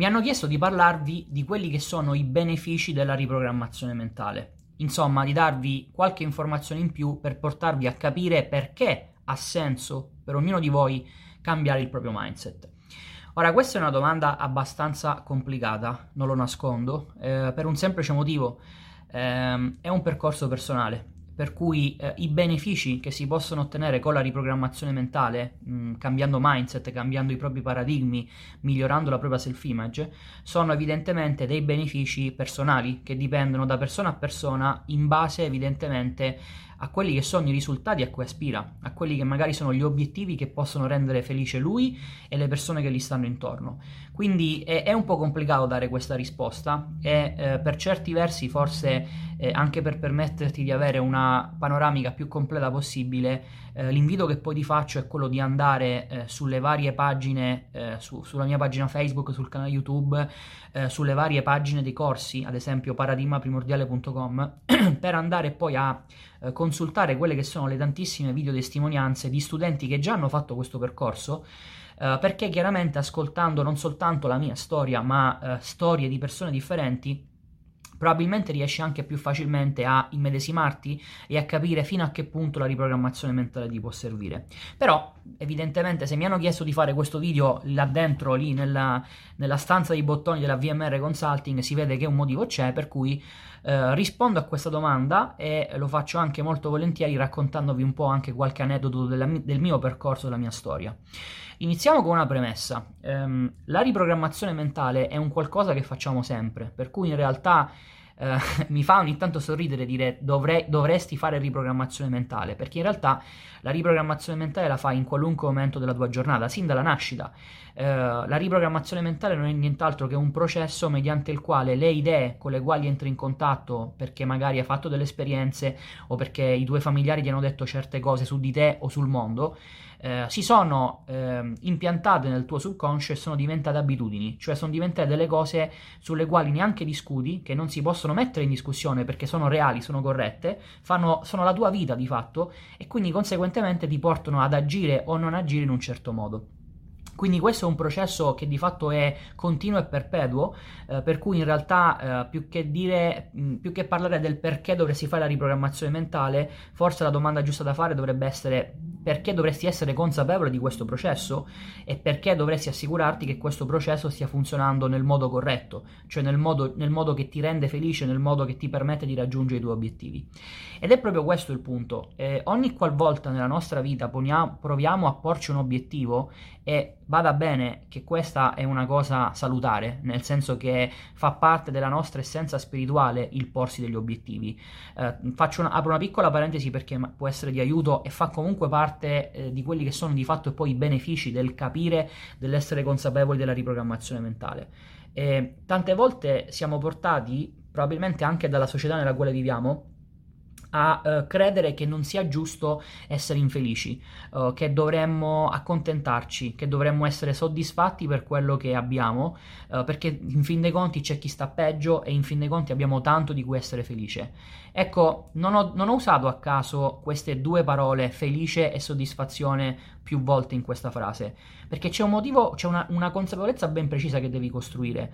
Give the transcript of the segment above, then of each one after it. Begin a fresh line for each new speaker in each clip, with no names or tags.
mi hanno chiesto di parlarvi di quelli che sono i benefici della riprogrammazione mentale. Insomma, di darvi qualche informazione in più per portarvi a capire perché ha senso per ognuno di voi cambiare il proprio mindset. Ora, questa è una domanda abbastanza complicata, non lo nascondo, eh, per un semplice motivo. Eh, è un percorso personale per cui eh, i benefici che si possono ottenere con la riprogrammazione mentale, mh, mm, cambiando mindset, cambiando i propri paradigmi, migliorando la propria self-image, sono evidentemente dei benefici personali che dipendono da persona a persona in base evidentemente a quelli che sono i risultati a cui aspira, a quelli che magari sono gli obiettivi che possono rendere felice lui e le persone che gli stanno intorno. Quindi è, è un po' complicato dare questa risposta e eh, per certi versi forse eh, anche per permetterti di avere una panoramica più completa possibile, eh, l'invito che poi ti faccio è quello di andare eh, sulle varie pagine, eh, su, sulla mia pagina Facebook, sul canale YouTube, eh, sulle varie pagine dei corsi, ad esempio paradigmaprimordiale.com, per andare poi a eh, consultare quelle che sono le tantissime videotestimonianze di studenti che già hanno fatto questo percorso. Uh, perché chiaramente ascoltando non soltanto la mia storia, ma uh, storie di persone differenti, probabilmente riesci anche più facilmente a immedesimarti e a capire fino a che punto la riprogrammazione mentale ti può servire. Però, evidentemente, se mi hanno chiesto di fare questo video là dentro, lì nella, nella stanza dei bottoni della VMR Consulting, si vede che un motivo c'è, per cui eh, rispondo a questa domanda e lo faccio anche molto volentieri raccontandovi un po' anche qualche aneddoto della, del mio percorso, della mia storia. Iniziamo con una premessa. Um, la riprogrammazione mentale è un qualcosa che facciamo sempre, per cui in realtà Uh, mi fa ogni tanto sorridere dire dovrei, dovresti fare riprogrammazione mentale, perché in realtà la riprogrammazione mentale la fai in qualunque momento della tua giornata, sin dalla nascita. Uh, la riprogrammazione mentale non è nient'altro che un processo mediante il quale le idee con le quali entri in contatto, perché magari hai fatto delle esperienze o perché i tuoi familiari ti hanno detto certe cose su di te o sul mondo, eh, si sono eh, impiantate nel tuo subconscio e sono diventate abitudini, cioè sono diventate delle cose sulle quali neanche discuti, che non si possono mettere in discussione perché sono reali, sono corrette, fanno, sono la tua vita di fatto e quindi conseguentemente ti portano ad agire o non agire in un certo modo. Quindi questo è un processo che di fatto è continuo e perpetuo, eh, per cui in realtà eh, più, che dire, mh, più che parlare del perché dovresti fare la riprogrammazione mentale, forse la domanda giusta da fare dovrebbe essere perché dovresti essere consapevole di questo processo e perché dovresti assicurarti che questo processo stia funzionando nel modo corretto, cioè nel modo, nel modo che ti rende felice, nel modo che ti permette di raggiungere i tuoi obiettivi. Ed è proprio questo il punto. Eh, ogni qualvolta nella nostra vita poniamo, proviamo a porci un obiettivo e vada bene che questa è una cosa salutare, nel senso che fa parte della nostra essenza spirituale il porsi degli obiettivi. Eh, una, apro una piccola parentesi perché può essere di aiuto e fa comunque parte eh, di quelli che sono di fatto poi i benefici del capire, dell'essere consapevoli della riprogrammazione mentale. E tante volte siamo portati, probabilmente anche dalla società nella quale viviamo, a uh, credere che non sia giusto essere infelici, uh, che dovremmo accontentarci, che dovremmo essere soddisfatti per quello che abbiamo, uh, perché in fin dei conti c'è chi sta peggio e in fin dei conti abbiamo tanto di cui essere felice. Ecco, non ho, non ho usato a caso queste due parole, felice e soddisfazione, più volte in questa frase, perché c'è un motivo, c'è una, una consapevolezza ben precisa che devi costruire.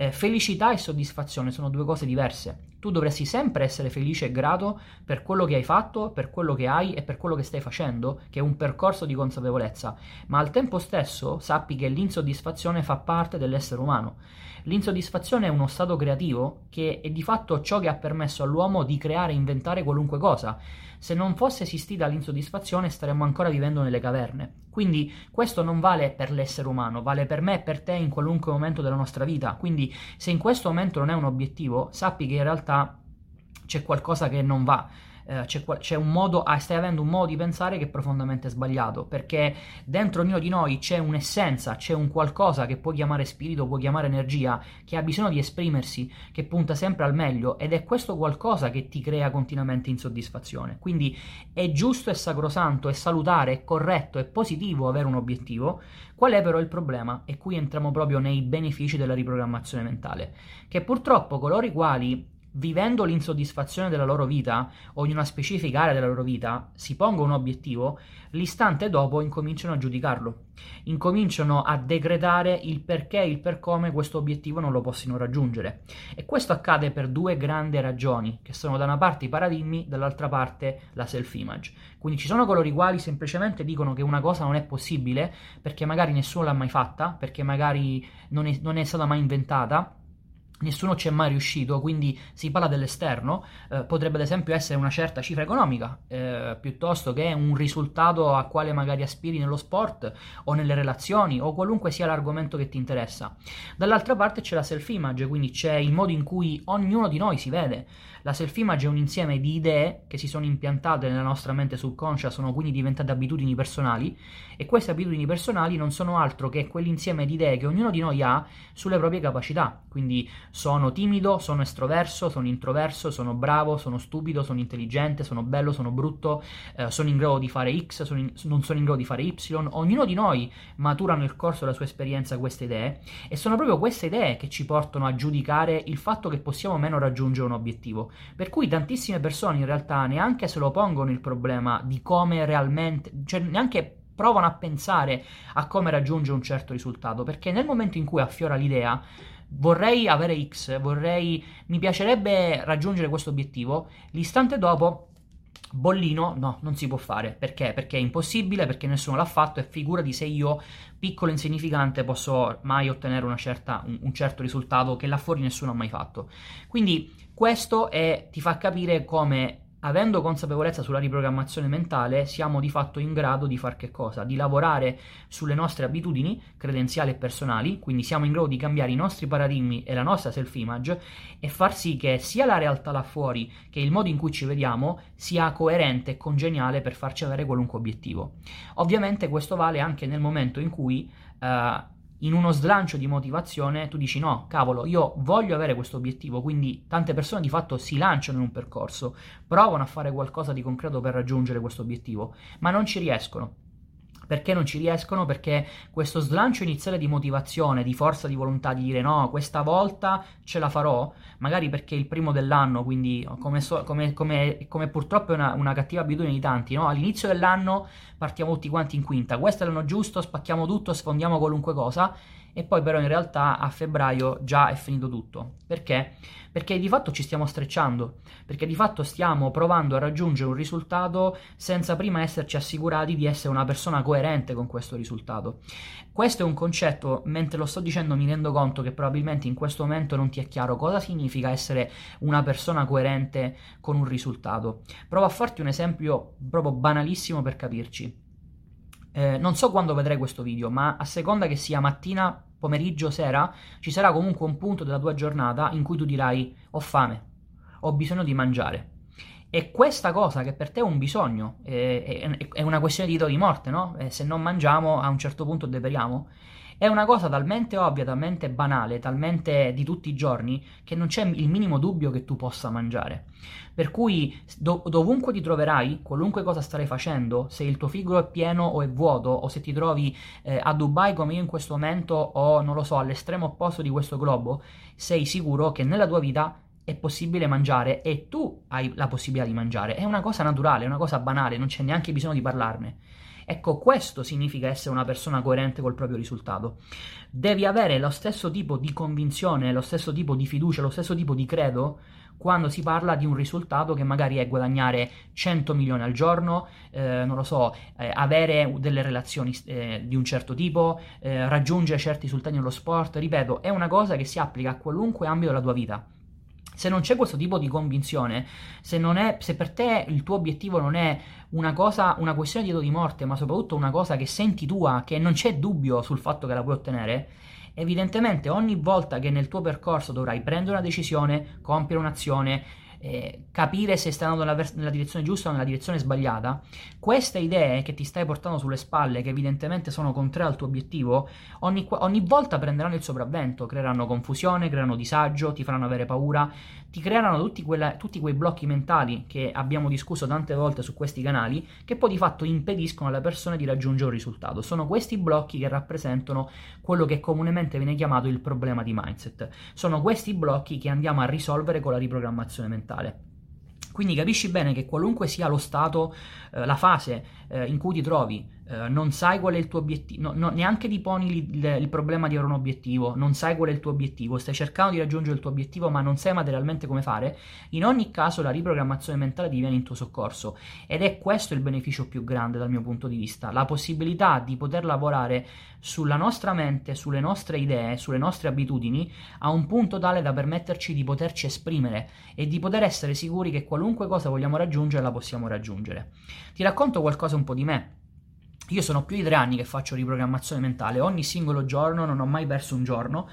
Eh, felicità e soddisfazione sono due cose diverse. Tu dovresti sempre essere felice e grato per quello che hai fatto, per quello che hai e per quello che stai facendo, che è un percorso di consapevolezza, ma al tempo stesso sappi che l'insoddisfazione fa parte dell'essere umano. L'insoddisfazione è uno stato creativo che è di fatto ciò che ha permesso all'uomo di creare e inventare qualunque cosa. Se non fosse esistita l'insoddisfazione staremmo ancora vivendo nelle caverne. Quindi questo non vale per l'essere umano, vale per me e per te in qualunque momento della nostra vita. Quindi se in questo momento non è un obiettivo, sappi che in realtà c'è qualcosa che non va eh, c'è, c'è, un modo, ah, stai avendo un modo di pensare che è profondamente sbagliato, perché dentro ognuno di noi c'è un'essenza, c'è un qualcosa che puoi chiamare spirito, puoi chiamare energia, che ha bisogno di esprimersi, che punta sempre al meglio ed è questo qualcosa che ti crea continuamente insoddisfazione. Quindi è giusto e sacrosanto, è salutare, è corretto, è positivo avere un obiettivo. Qual è però il problema? E qui entriamo proprio nei benefici della riprogrammazione mentale, che purtroppo coloro i quali vivendo l'insoddisfazione della loro vita o in una specifica area della loro vita, si pongono un obiettivo, l'istante dopo incominciano a giudicarlo, incominciano a decretare il perché e il per come questo obiettivo non lo possono raggiungere. E questo accade per due grandi ragioni, che sono da una parte i paradigmi, dall'altra parte la self-image. Quindi ci sono coloro i quali semplicemente dicono che una cosa non è possibile perché magari nessuno l'ha mai fatta, perché magari non è, non è stata mai inventata Nessuno ci è mai riuscito, quindi si parla dell'esterno, eh, potrebbe ad esempio essere una certa cifra economica, eh, piuttosto che un risultato a quale magari aspiri nello sport o nelle relazioni o qualunque sia l'argomento che ti interessa. Dall'altra parte c'è la self-image, quindi c'è il modo in cui ognuno di noi si vede. La self-image è un insieme di idee che si sono impiantate nella nostra mente subconscia, sono quindi diventate abitudini personali e queste abitudini personali non sono altro che quell'insieme di idee che ognuno di noi ha sulle proprie capacità, quindi sono timido, sono estroverso, sono introverso, sono bravo, sono stupido, sono intelligente, sono bello, sono brutto, eh, sono in grado di fare X, sono in, non sono in grado di fare Y. Ognuno di noi matura nel corso della sua esperienza queste idee e sono proprio queste idee che ci portano a giudicare il fatto che possiamo o meno raggiungere un obiettivo. Per cui tantissime persone in realtà neanche se lo pongono il problema di come realmente, cioè neanche provano a pensare a come raggiungere un certo risultato, perché nel momento in cui affiora l'idea vorrei avere X, vorrei, mi piacerebbe raggiungere questo obiettivo, l'istante dopo Bollino, no, non si può fare. Perché? Perché è impossibile, perché nessuno l'ha fatto e figurati se io, piccolo e insignificante, posso mai ottenere certa, un, un, certo risultato che là fuori nessuno ha mai fatto. Quindi questo è, ti fa capire come Avendo consapevolezza sulla riprogrammazione mentale, siamo di fatto in grado di fare che cosa? Di lavorare sulle nostre abitudini credenziali e personali, quindi siamo in grado di cambiare i nostri paradigmi e la nostra self-image e far sì che sia la realtà là fuori che il modo in cui ci vediamo sia coerente e congeniale per farci avere qualunque obiettivo. Ovviamente questo vale anche nel momento in cui uh, in uno slancio di motivazione tu dici no, cavolo, io voglio avere questo obiettivo, quindi tante persone di fatto si lanciano in un percorso, provano a fare qualcosa di concreto per raggiungere questo obiettivo, ma non ci riescono. Perché non ci riescono? Perché questo slancio iniziale di motivazione, di forza di volontà, di dire no, questa volta ce la farò, magari perché è il primo dell'anno, quindi come, so, come, come, come purtroppo è una, una, cattiva abitudine di tanti, no? all'inizio dell'anno partiamo tutti quanti in quinta, questo è l'anno giusto, spacchiamo tutto, sfondiamo qualunque cosa e poi però in realtà a febbraio già è finito tutto. Perché? Perché di fatto ci stiamo strecciando, perché di fatto stiamo provando a raggiungere un risultato senza prima esserci assicurati di essere una persona coerente con questo risultato. Questo è un concetto, mentre lo sto dicendo mi rendo conto che probabilmente in questo momento non ti è chiaro cosa significa essere una persona coerente con un risultato. Provo a farti un esempio proprio banalissimo per capirci. Eh, non so quando vedrai questo video, ma a seconda che sia mattina pomeriggio, sera, ci sarà comunque un punto della tua giornata in cui tu dirai ho fame, ho bisogno di mangiare. E questa cosa che per te è un bisogno, è, è, è una questione di vita o di morte, no? E se non mangiamo a un certo punto deperiamo. È una cosa talmente ovvia, talmente banale, talmente di tutti i giorni, che non c'è il minimo dubbio che tu possa mangiare. Per cui do- dovunque ti troverai, qualunque cosa starai facendo, se il tuo frigo è pieno o è vuoto, o se ti trovi eh, a Dubai come io in questo momento, o non lo so, all'estremo opposto di questo globo, sei sicuro che nella tua vita è possibile mangiare e tu hai la possibilità di mangiare. È una cosa naturale, è una cosa banale, non c'è neanche bisogno di parlarne. Ecco, questo significa essere una persona coerente col proprio risultato. Devi avere lo stesso tipo di convinzione, lo stesso tipo di fiducia, lo stesso tipo di credo quando si parla di un risultato che magari è guadagnare 100 milioni al giorno, eh, non lo so, eh, avere delle relazioni eh, di un certo tipo, eh, raggiungere certi risultati nello sport, ripeto, è una cosa che si applica a qualunque ambito della tua vita. Se non c'è questo tipo di convinzione, se, è, se per te il tuo obiettivo non è una cosa, una questione di vita di morte, ma soprattutto una cosa che senti tua, che non c'è dubbio sul fatto che la puoi ottenere, evidentemente ogni volta che nel tuo percorso dovrai prendere una decisione, compiere un'azione, eh, capire se stai andando nella, nella, direzione giusta o nella direzione sbagliata, queste idee che ti stai portando sulle spalle, che evidentemente sono contrarie al tuo obiettivo, ogni, ogni volta prenderanno il sopravvento, creeranno confusione, creeranno disagio, ti faranno avere paura, ti creeranno tutti, quella, tutti quei blocchi mentali che abbiamo discusso tante volte su questi canali, che poi di fatto impediscono alle persone di raggiungere un risultato. Sono questi blocchi che rappresentano quello che comunemente viene chiamato il problema di mindset. Sono questi blocchi che andiamo a risolvere con la riprogrammazione mentale. Quindi capisci bene che qualunque sia lo stato, eh, la fase eh, in cui ti trovi, eh, non sai qual è il tuo obiettivo, no, no, neanche ti poni il, il, problema di avere un obiettivo, non sai qual è il tuo obiettivo, stai cercando di raggiungere il tuo obiettivo ma non sai materialmente come fare, in ogni caso la riprogrammazione mentale diviene in tuo soccorso ed è questo il beneficio più grande dal mio punto di vista, la possibilità di poter lavorare sulla nostra mente, sulle nostre idee, sulle nostre abitudini a un punto tale da permetterci di poterci esprimere e di poter essere sicuri che qualunque cosa vogliamo raggiungere la possiamo raggiungere. Ti racconto qualcosa un po' di me. Io sono più di tre anni che faccio riprogrammazione mentale, ogni singolo giorno, non ho mai perso un giorno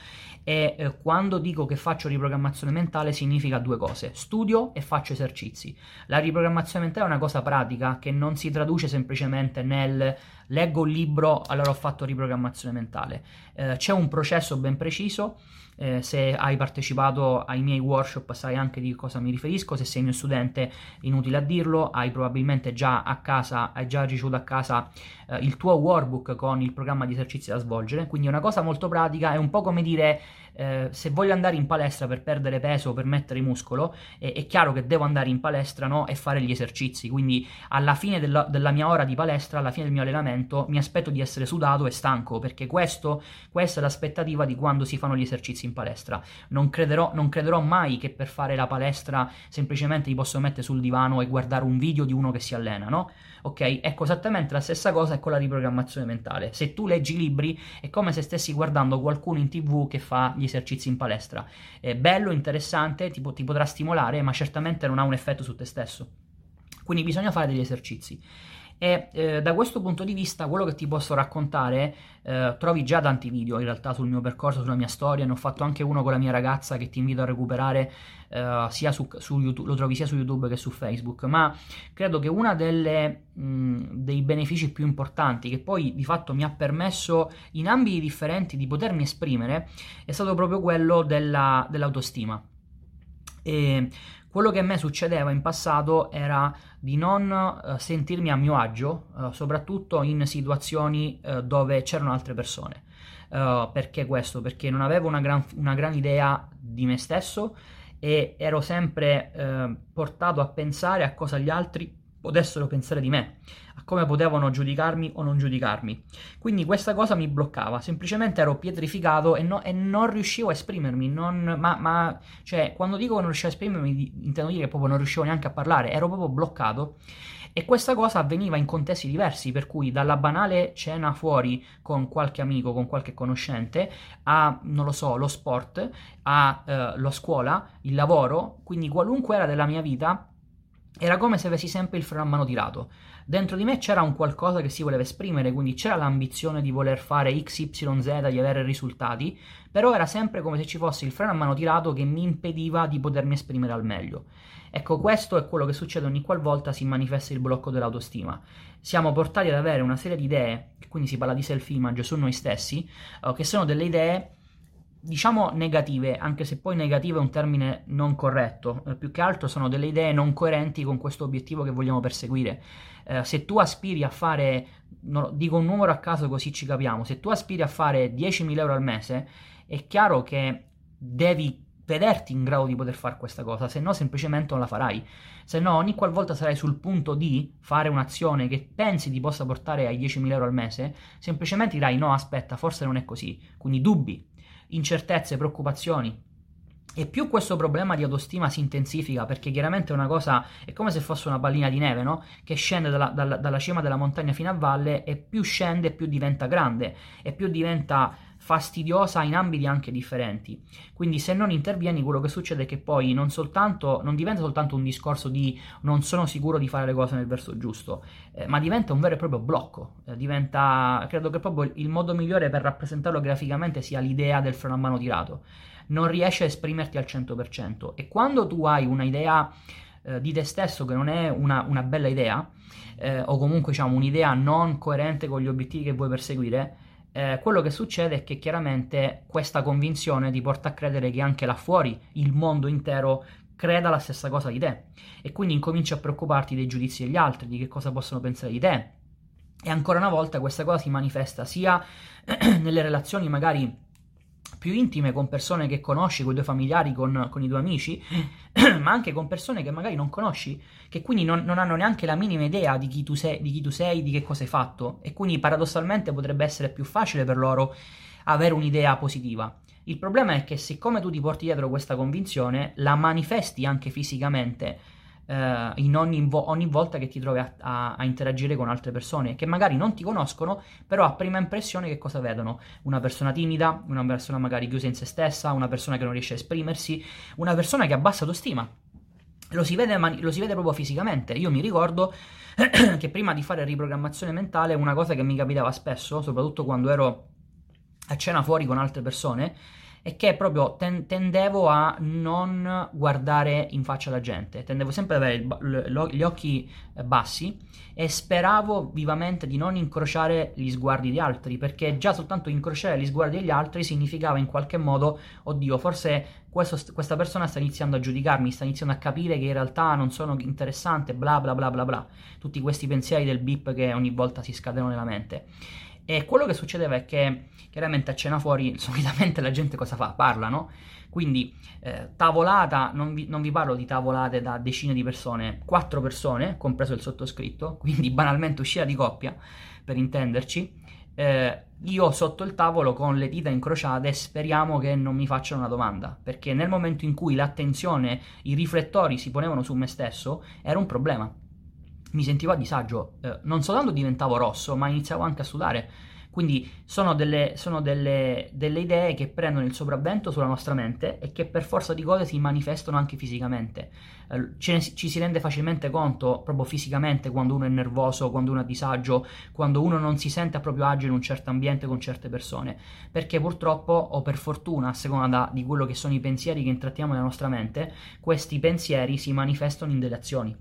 e eh, quando dico che faccio riprogrammazione mentale significa due cose, studio e faccio esercizi. La riprogrammazione mentale è una cosa pratica che non si traduce semplicemente nel leggo un libro, allora ho fatto riprogrammazione mentale. Eh, c'è un processo ben preciso eh, se hai partecipato ai miei workshop sai anche di cosa mi riferisco, se sei mio studente inutile a dirlo, hai probabilmente già a casa, hai già ricevuto a casa eh, il tuo workbook con il programma di esercizi da svolgere, quindi è una cosa molto pratica, è un po' come dire eh, se voglio andare in palestra per perdere peso o per mettere muscolo, eh, è chiaro che devo andare in palestra no? e fare gli esercizi. Quindi alla fine della, della, mia ora di palestra, alla fine del mio allenamento, mi aspetto di essere sudato e stanco, perché questo, questa è l'aspettativa di quando si fanno gli esercizi in palestra. Non crederò, non crederò mai che per fare la palestra semplicemente mi posso mettere sul divano e guardare un video di uno che si allena, no? Ok? Ecco esattamente la stessa cosa con la riprogrammazione mentale. Se tu leggi libri è come se stessi guardando qualcuno in tv che fa gli esercizi in palestra. È bello, interessante, ti, ti potrà stimolare, ma certamente non ha un effetto su te stesso. Quindi bisogna fare degli esercizi. E eh, da questo punto di vista, quello che ti posso raccontare, eh, trovi già tanti video in realtà sul mio percorso, sulla mia storia. Ne ho fatto anche uno con la mia ragazza che ti invito a recuperare, eh, sia su, su YouTube, lo trovi sia su YouTube che su Facebook. Ma credo che uno dei benefici più importanti, che poi di fatto mi ha permesso in ambiti differenti di potermi esprimere, è stato proprio quello della, dell'autostima. E quello che a me succedeva in passato era di non uh, sentirmi a mio agio, uh, soprattutto in situazioni uh, dove c'erano altre persone. perché questo? Perché non avevo una gran, una gran, idea di me stesso e ero sempre portato a pensare a cosa gli altri potessero pensare di me a come potevano giudicarmi o non giudicarmi. Quindi questa cosa mi bloccava, semplicemente ero pietrificato e, no, e non riuscivo a esprimermi, non, ma, ma, cioè, quando dico che non riuscivo a esprimermi intendo dire che proprio non riuscivo neanche a parlare, ero proprio bloccato e questa cosa avveniva in contesti diversi, per cui dalla banale cena fuori con qualche amico, con qualche conoscente, a, non lo so, lo sport, a eh, la scuola, il lavoro, quindi qualunque era della mia vita, era come se avessi sempre il freno a mano tirato. Dentro di me c'era un qualcosa che si voleva esprimere, quindi c'era l'ambizione di voler fare XYZ, di avere risultati, però era sempre come se ci fosse il freno a mano tirato che mi impediva di potermi esprimere al meglio. Ecco, questo è quello che succede ogni qualvolta si manifesta il blocco dell'autostima. Siamo portati ad avere una serie di idee, quindi si parla di self-image su noi stessi, uh, che sono delle idee diciamo negative, anche se poi negative è un termine non corretto, eh, più che altro sono delle idee non coerenti con questo obiettivo che vogliamo perseguire. Eh, se tu aspiri a fare, no, dico un numero a caso così ci capiamo, se tu aspiri a fare 10.000 euro al mese, è chiaro che devi vederti in grado di poter fare questa cosa, se no semplicemente non la farai. Se no ogni qualvolta sarai sul punto di fare un'azione che pensi ti possa portare ai 10.000 euro al mese, semplicemente dirai no, aspetta, forse non è così. Quindi dubbi, incertezze, preoccupazioni. E più questo problema di autostima si intensifica, perché chiaramente è una cosa, è come se fosse una pallina di neve, no? Che scende dalla, dalla, dalla cima della montagna fino a valle, e più scende più diventa grande, e più diventa fastidiosa in ambiti anche differenti. Quindi se non intervieni quello che succede è che poi non soltanto non diventa soltanto un discorso di non sono sicuro di fare le cose nel verso giusto, eh, ma diventa un vero e proprio blocco. Eh, diventa credo che proprio il modo migliore per rappresentarlo graficamente sia l'idea del freno a mano tirato. Non riesci a esprimerti al 100% e quando tu hai un'idea eh, di te stesso che non è una, una bella idea, eh, o comunque diciamo un'idea non coerente con gli obiettivi che vuoi perseguire, eh, quello che succede è che chiaramente questa convinzione ti porta a credere che anche là fuori il mondo intero creda la stessa cosa di te e quindi incominci a preoccuparti dei giudizi degli altri, di che cosa possono pensare di te. E ancora una volta questa cosa si manifesta sia nelle relazioni magari più intime con persone che conosci, con i tuoi familiari, con, con i tuoi amici, ma anche con persone che magari non conosci, che quindi non, non hanno neanche la minima idea di chi, sei, di chi tu sei, di che cosa hai fatto, e quindi paradossalmente potrebbe essere più facile per loro avere un'idea positiva. Il problema è che siccome tu ti porti dietro questa convinzione, la manifesti anche fisicamente eh, in ogni, ogni, volta che ti trovi a, a, a, interagire con altre persone che magari non ti conoscono, però a prima impressione che cosa vedono? Una persona timida, una persona magari chiusa in se stessa, una persona che non riesce a esprimersi, una persona che ha bassa autostima. Lo si vede, lo si vede proprio fisicamente. Io mi ricordo che prima di fare riprogrammazione mentale, una cosa che mi capitava spesso, soprattutto quando ero a cena fuori con altre persone, è che proprio ten- tendevo a non guardare in faccia la gente, tendevo sempre ad avere il, gli occhi eh, bassi e speravo vivamente di non incrociare gli sguardi di altri, perché già soltanto incrociare gli sguardi degli altri significava in qualche modo, oddio, forse questo, questa persona sta iniziando a giudicarmi, sta iniziando a capire che in realtà non sono interessante, bla bla bla bla bla, tutti questi pensieri del bip che ogni volta si scatenano nella mente. E quello che succedeva è che chiaramente a cena fuori solitamente la gente cosa fa? Parla, no? Quindi eh, tavolata, non vi, non vi, parlo di tavolate da decine di persone, quattro persone, compreso il sottoscritto, quindi banalmente uscita di coppia, per intenderci. Eh, io sotto il tavolo con le dita incrociate speriamo che non mi facciano una domanda, perché nel momento in cui l'attenzione, i riflettori si ponevano su me stesso, era un problema mi sentivo a disagio, eh, non soltanto diventavo rosso, ma iniziavo anche a sudare. Quindi sono, delle, sono delle, delle, idee che prendono il sopravvento sulla nostra mente e che per forza di cose si manifestano anche fisicamente. Eh, ne, ci si rende facilmente conto proprio fisicamente quando uno è nervoso, quando uno è a disagio, quando uno non si sente a proprio agio in un certo ambiente con certe persone. Perché purtroppo, o per fortuna, a seconda di quello che sono i pensieri che intrattiamo nella nostra mente, questi pensieri si manifestano in delle azioni.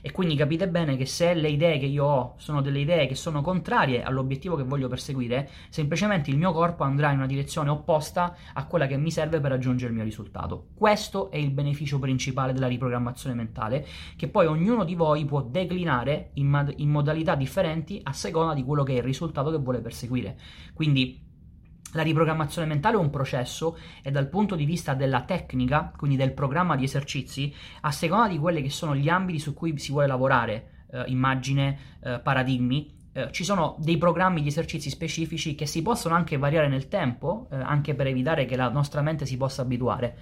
E quindi capite bene che se le idee che io ho sono delle idee che sono contrarie all'obiettivo che voglio perseguire, semplicemente il mio corpo andrà in una direzione opposta a quella che mi serve per raggiungere il mio risultato. Questo è il beneficio principale della riprogrammazione mentale, che poi ognuno di voi può declinare in, mod- in modalità differenti a seconda di quello che è il risultato che vuole perseguire. Quindi la riprogrammazione mentale è un processo e dal punto di vista della tecnica, quindi del programma di esercizi, a seconda di quelli che sono gli ambiti su cui si vuole lavorare, eh, immagine, eh, paradigmi, eh, ci sono dei programmi di esercizi specifici che si possono anche variare nel tempo, eh, anche per evitare che la nostra mente si possa abituare.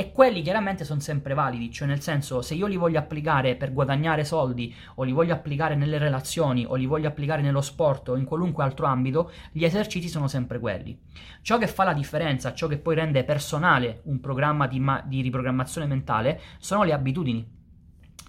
E quelli chiaramente sono sempre validi, cioè nel senso se io li voglio applicare per guadagnare soldi o li voglio applicare nelle relazioni o li voglio applicare nello sport o in qualunque altro ambito, gli esercizi sono sempre quelli. Ciò che fa la differenza, ciò che poi rende personale un programma di, ma- di riprogrammazione mentale, sono le abitudini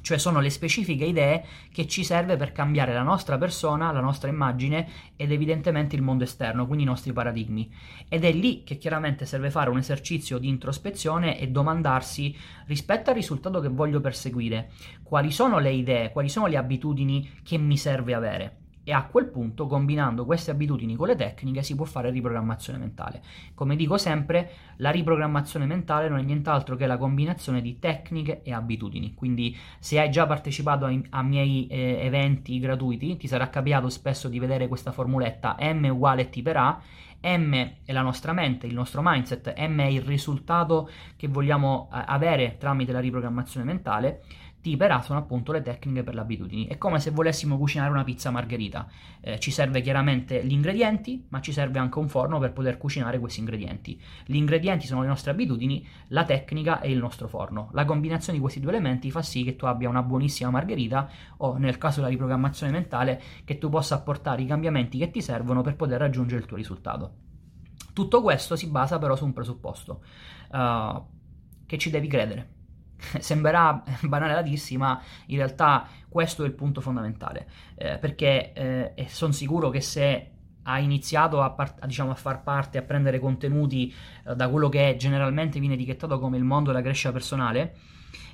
cioè sono le specifiche idee che ci serve per cambiare la nostra persona, la nostra immagine ed evidentemente il mondo esterno, quindi i nostri paradigmi. Ed è lì che chiaramente serve fare un esercizio di introspezione e domandarsi rispetto al risultato che voglio perseguire, quali sono le idee, quali sono le abitudini che mi serve avere e a quel punto, combinando queste abitudini con le tecniche, si può fare riprogrammazione mentale. Come dico sempre, la riprogrammazione mentale non è nient'altro che la combinazione di tecniche e abitudini. Quindi, se hai già partecipato a, a miei eh, eventi gratuiti, ti sarà capitato spesso di vedere questa formuletta M uguale T per A. M è la nostra mente, il nostro mindset, M è il risultato che vogliamo eh, avere tramite la riprogrammazione mentale ti sono appunto le tecniche per le abitudini. È come se volessimo cucinare una pizza margherita. Eh, ci serve chiaramente gli ingredienti, ma ci serve anche un forno per poter cucinare questi ingredienti. Gli ingredienti sono le nostre abitudini, la tecnica e il nostro forno. La combinazione di questi due elementi fa sì che tu abbia una buonissima margherita o, nel caso della riprogrammazione mentale, che tu possa apportare i cambiamenti che ti servono per poter raggiungere il tuo risultato. Tutto questo si basa però su un presupposto, uh, che ci devi credere. Sembrerà banale da dirsi, ma in realtà questo è il punto fondamentale, eh, perché eh, sono sicuro che se hai iniziato a, part- a, diciamo, a, far parte, a prendere contenuti eh, da quello che generalmente viene etichettato come il mondo della crescita personale,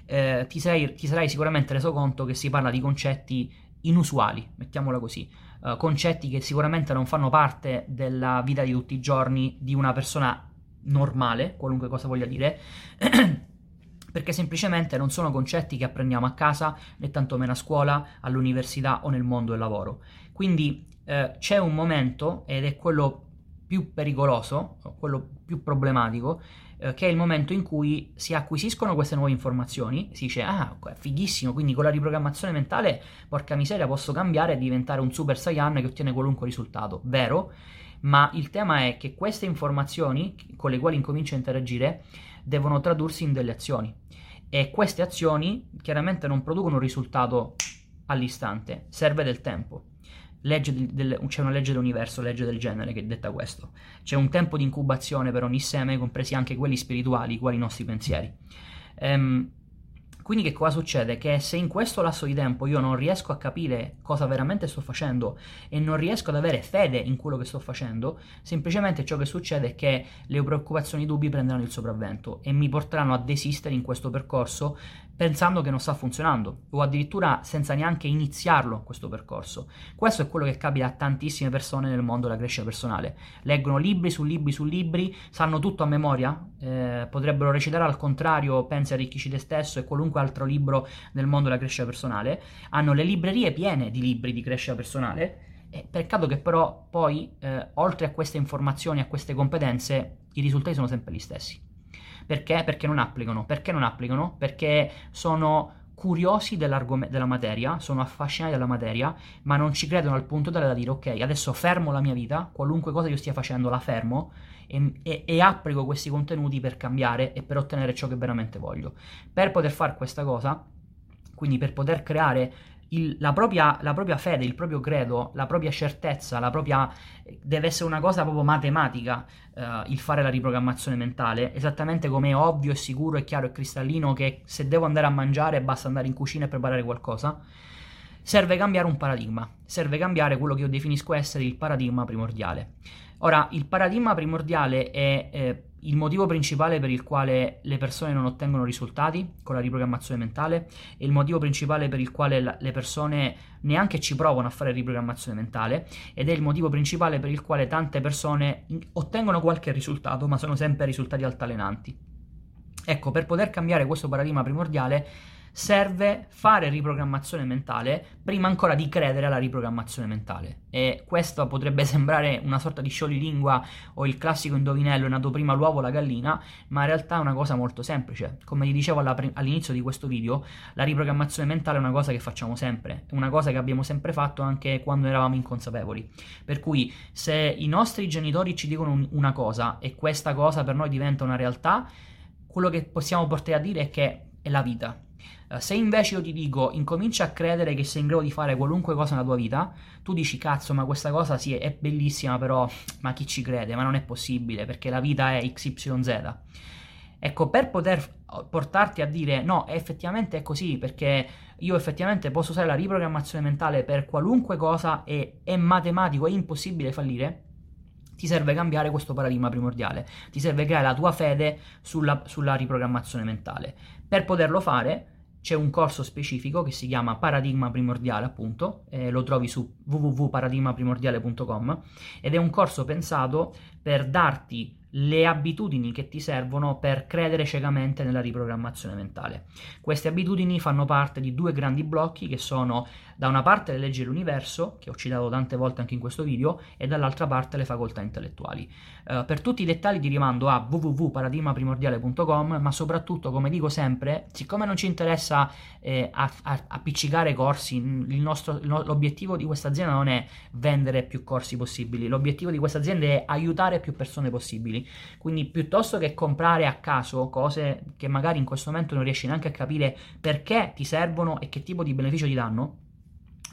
eh, ti, sei, ti, sarai sicuramente reso conto che si parla di concetti inusuali, mettiamola così, uh, concetti che sicuramente non fanno parte della vita di tutti i giorni di una persona normale, qualunque cosa voglia dire. perché semplicemente non sono concetti che apprendiamo a casa né tantomeno a scuola, all'università o nel mondo del lavoro. Quindi eh, c'è un momento, ed è quello più pericoloso, quello più problematico, eh, che è il momento in cui si acquisiscono queste nuove informazioni, si dice ah, fighissimo, quindi con la riprogrammazione mentale, porca miseria, posso cambiare e diventare un super saiyan che ottiene qualunque risultato, vero? Ma il tema è che queste informazioni con le quali incomincio a interagire devono tradursi in delle azioni e queste azioni chiaramente non producono un risultato all'istante, serve del tempo legge del, c'è una legge dell'universo, legge del genere che detta questo. C'è un tempo di incubazione per ogni seme, compresi anche quelli spirituali, quali i nostri pensieri. Ehm, quindi che cosa succede? Che se in questo lasso di tempo io non riesco a capire cosa veramente sto facendo e non riesco ad avere fede in quello che sto facendo, semplicemente ciò che succede è che le preoccupazioni e i dubbi prenderanno il sopravvento e mi porteranno a desistere in questo percorso pensando che non sta funzionando o addirittura senza neanche iniziarlo questo percorso. Questo è quello che capita a tantissime persone nel mondo della crescita personale. Leggono libri su libri su libri, sanno tutto a memoria, eh, potrebbero recitare al contrario Pensi arricchisci te stesso e qualunque altro libro nel mondo della crescita personale, hanno le librerie piene di libri di crescita personale. Eh, peccato che però poi, eh, oltre a queste informazioni, a queste competenze, i risultati sono sempre gli stessi. Perché? Perché non applicano. Perché non applicano? Perché sono curiosi della materia, sono affascinati dalla materia, ma non ci credono al punto tale da dire ok, adesso fermo la mia vita, qualunque cosa io stia facendo la fermo e, e, e, applico questi contenuti per cambiare e per ottenere ciò che veramente voglio. Per poter fare questa cosa, quindi per poter creare il, la, propria, la, propria, fede, il proprio credo, la propria certezza, la propria, deve essere una cosa proprio matematica uh, il fare la riprogrammazione mentale, esattamente come è ovvio e sicuro e chiaro e cristallino che se devo andare a mangiare basta andare in cucina e preparare qualcosa. Serve cambiare un paradigma, serve cambiare quello che io definisco essere il paradigma primordiale. Ora, il paradigma primordiale è eh, il motivo principale per il quale le persone non ottengono risultati con la riprogrammazione mentale e il motivo principale per il quale la, le persone neanche ci provano a fare riprogrammazione mentale ed è il motivo principale per il quale tante persone ottengono qualche risultato ma sono sempre risultati altalenanti. Ecco, per poter cambiare questo paradigma primordiale serve fare riprogrammazione mentale prima ancora di credere alla riprogrammazione mentale. E questo potrebbe sembrare una sorta di sciolilingua o il classico indovinello è nato prima l'uovo o la gallina, ma in realtà è una cosa molto semplice. Come vi dicevo all'inizio di questo video, la riprogrammazione mentale è una cosa che facciamo sempre, è una cosa che abbiamo sempre fatto anche quando eravamo inconsapevoli. Per cui se i nostri genitori ci dicono una cosa e questa cosa per noi diventa una realtà, quello che possiamo portare a dire è che è la vita, se invece io ti dico incomincia a credere che sei in grado di fare qualunque cosa nella tua vita, tu dici cazzo, ma questa cosa sì è bellissima, però ma chi ci crede? Ma non è possibile perché la vita è XYZ. Ecco, per poter portarti a dire no, effettivamente è così, perché io effettivamente posso usare la riprogrammazione mentale per qualunque cosa e è matematico, è impossibile fallire, ti serve cambiare questo paradigma primordiale, ti serve creare la tua fede sulla, sulla riprogrammazione mentale. Per poterlo fare c'è un corso specifico che si chiama Paradigma Primordiale, appunto, eh, lo trovi su www.paradigmaprimordiale.com ed è un corso pensato per darti le abitudini che ti servono per credere ciecamente nella riprogrammazione mentale. Queste abitudini fanno parte di due grandi blocchi che sono da una parte le leggi dell'universo, che ho citato tante volte anche in questo video, e dall'altra parte le facoltà intellettuali. Uh, per tutti i dettagli ti rimando a www.paradigmaprimordiale.com, ma soprattutto, come dico sempre, siccome non ci interessa eh, appiccicare corsi, nostro, l'obiettivo di questa azienda non è vendere più corsi possibili, l'obiettivo di questa azienda è aiutare più persone possibili. Quindi piuttosto che comprare a caso cose che magari in questo momento non riesci neanche a capire perché ti servono e che tipo di beneficio ti danno,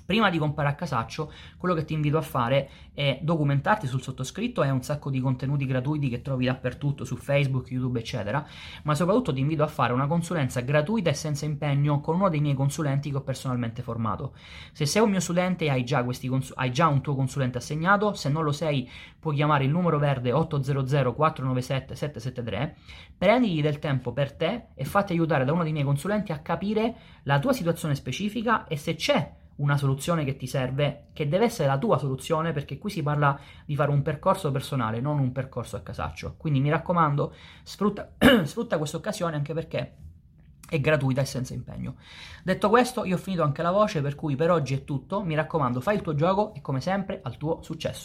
Prima di comprare a casaccio, quello che ti invito a fare è documentarti sul sottoscritto, è un sacco di contenuti gratuiti che trovi dappertutto su Facebook, YouTube, eccetera, ma soprattutto ti invito a fare una consulenza gratuita e senza impegno con uno dei miei consulenti che ho personalmente formato. Se sei un mio studente e hai già, hai già un tuo consulente assegnato, se non lo sei puoi chiamare il numero verde 800 497 773, prenditi del tempo per te e fatti aiutare da uno dei miei consulenti a capire la tua situazione specifica e se c'è una soluzione che ti serve, che deve essere la tua soluzione, perché qui si parla di fare un percorso personale, non un percorso a casaccio. Quindi mi raccomando, sfrutta, sfrutta questa occasione anche perché è gratuita e senza impegno. Detto questo, io ho finito anche la voce, per cui per oggi è tutto. Mi raccomando, fai il tuo gioco e come sempre al tuo successo.